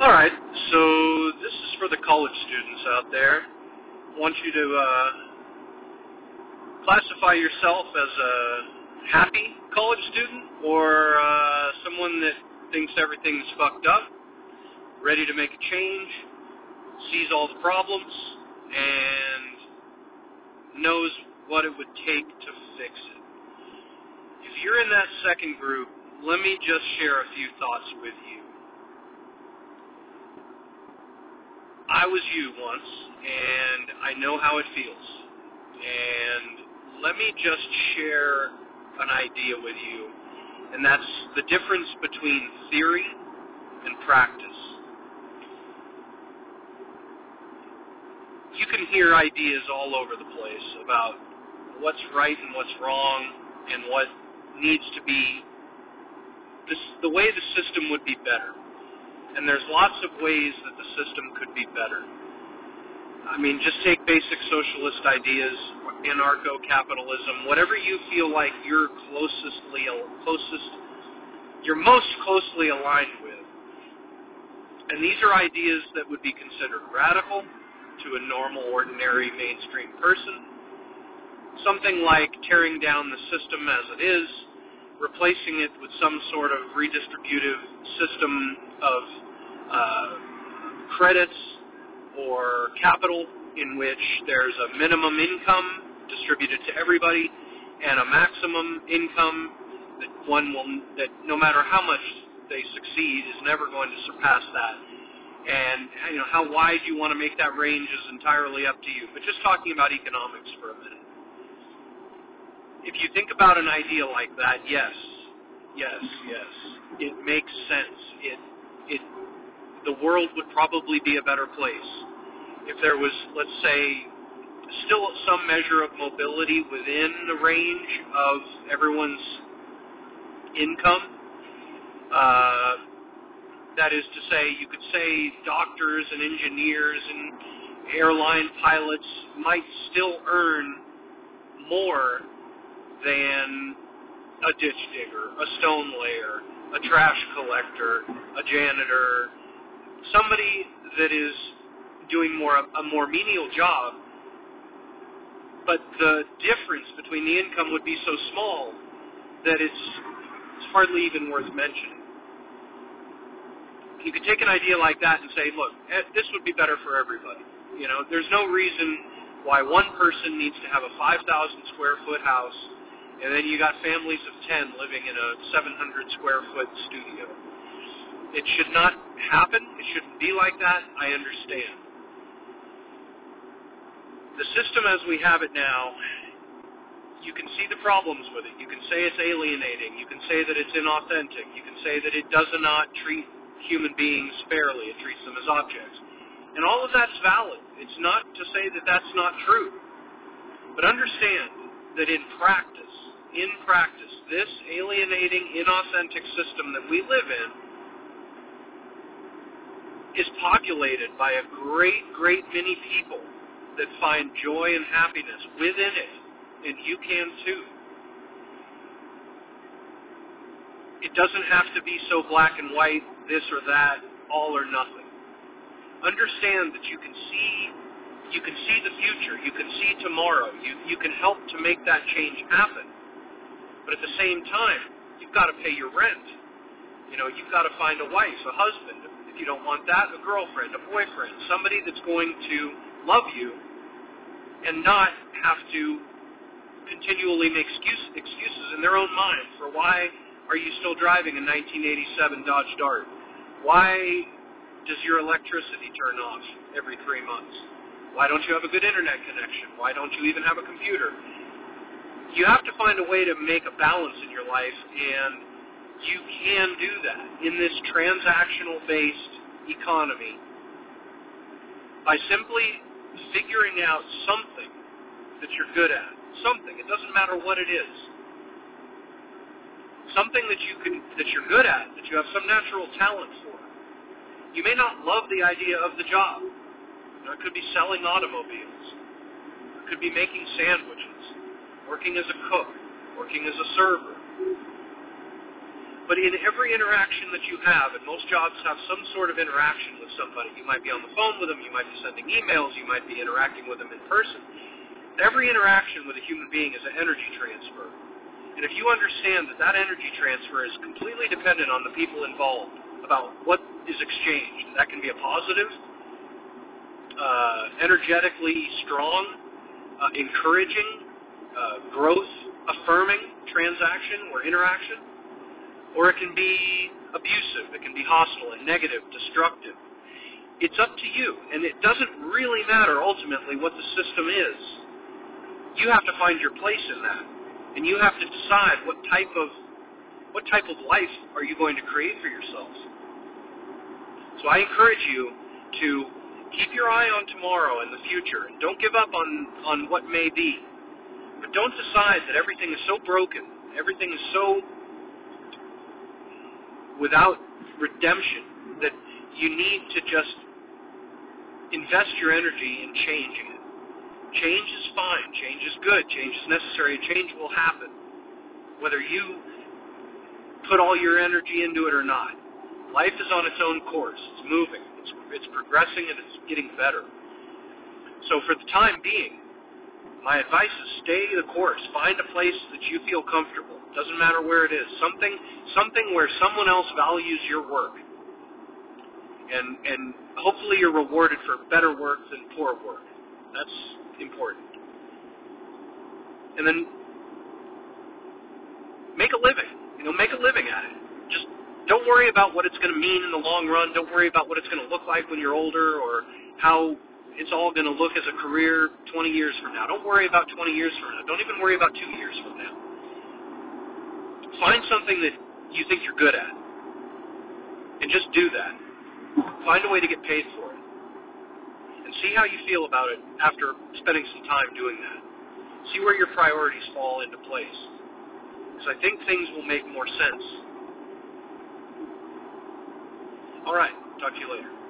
All right, so this is for the college students out there. I want you to uh, classify yourself as a happy college student or uh, someone that thinks everything's fucked up, ready to make a change, sees all the problems, and knows what it would take to fix it. If you're in that second group, let me just share a few thoughts with you. I was you once, and I know how it feels. And let me just share an idea with you, and that's the difference between theory and practice. You can hear ideas all over the place about what's right and what's wrong and what needs to be this, the way the system would be better. And there's lots of ways that the system could be better. I mean, just take basic socialist ideas, anarcho-capitalism, whatever you feel like you're closestly closest, you're most closely aligned with. And these are ideas that would be considered radical to a normal, ordinary, mainstream person. Something like tearing down the system as it is, replacing it with some sort of redistributive system of uh, credits or capital in which there's a minimum income distributed to everybody and a maximum income that one will that no matter how much they succeed is never going to surpass that. And you know how wide you want to make that range is entirely up to you. But just talking about economics for a minute. If you think about an idea like that, yes, yes, yes, it makes sense. It it the world would probably be a better place if there was, let's say, still some measure of mobility within the range of everyone's income. Uh, that is to say, you could say doctors and engineers and airline pilots might still earn more than a ditch digger, a stone layer, a trash collector, a janitor, somebody that is doing more a more menial job, but the difference between the income would be so small that it's, it's hardly even worth mentioning. You could take an idea like that and say, look, eh, this would be better for everybody. You know, there's no reason why one person needs to have a 5,000 square foot house, and then you got families of 10 living in a 700 square foot studio. It should not happen. It shouldn't be like that. I understand the system as we have it now, you can see the problems with it. You can say it's alienating. You can say that it's inauthentic. You can say that it does not treat human beings fairly. It treats them as objects. And all of that's valid. It's not to say that that's not true. But understand that in practice, in practice, this alienating, inauthentic system that we live in is populated by a great, great many people that find joy and happiness within it, and you can too. It doesn't have to be so black and white, this or that, all or nothing. Understand that you can see you can see the future, you can see tomorrow, you, you can help to make that change happen. But at the same time, you've got to pay your rent. You know, you've got to find a wife, a husband, you don't want that, a girlfriend, a boyfriend, somebody that's going to love you and not have to continually make excuse, excuses in their own mind for why are you still driving a 1987 Dodge Dart? Why does your electricity turn off every three months? Why don't you have a good internet connection? Why don't you even have a computer? You have to find a way to make a balance in your life, and you can do that in this transactional based economy by simply figuring out something that you're good at. Something. It doesn't matter what it is. Something that you can that you're good at, that you have some natural talent for. You may not love the idea of the job. You know, it could be selling automobiles. It could be making sandwiches, working as a cook, working as a server. But in every interaction that you have, and most jobs have some sort of interaction with somebody, you might be on the phone with them, you might be sending emails, you might be interacting with them in person. Every interaction with a human being is an energy transfer. And if you understand that that energy transfer is completely dependent on the people involved about what is exchanged, that can be a positive, uh, energetically strong, uh, encouraging, uh, growth affirming transaction or interaction, or it can be abusive, it can be hostile and negative, destructive. It's up to you, and it doesn't really matter ultimately what the system is. You have to find your place in that, and you have to decide what type of what type of life are you going to create for yourselves. So I encourage you to keep your eye on tomorrow and the future, and don't give up on on what may be. But don't decide that everything is so broken, everything is so without redemption that you need to just invest your energy in changing it. Change is fine. Change is good. Change is necessary. Change will happen. Whether you put all your energy into it or not. Life is on its own course. It's moving. It's, it's progressing and it's getting better. So for the time being, my advice is stay the course. Find a place that you feel comfortable. Doesn't matter where it is. Something something where someone else values your work. And and hopefully you're rewarded for better work than poor work. That's important. And then make a living. You know, make a living at it. Just don't worry about what it's going to mean in the long run. Don't worry about what it's going to look like when you're older or how it's all going to look as a career 20 years from now. Don't worry about 20 years from now. Don't even worry about two years from now. Find something that you think you're good at, and just do that. Find a way to get paid for it, and see how you feel about it after spending some time doing that. See where your priorities fall into place. Because I think things will make more sense. All right. Talk to you later.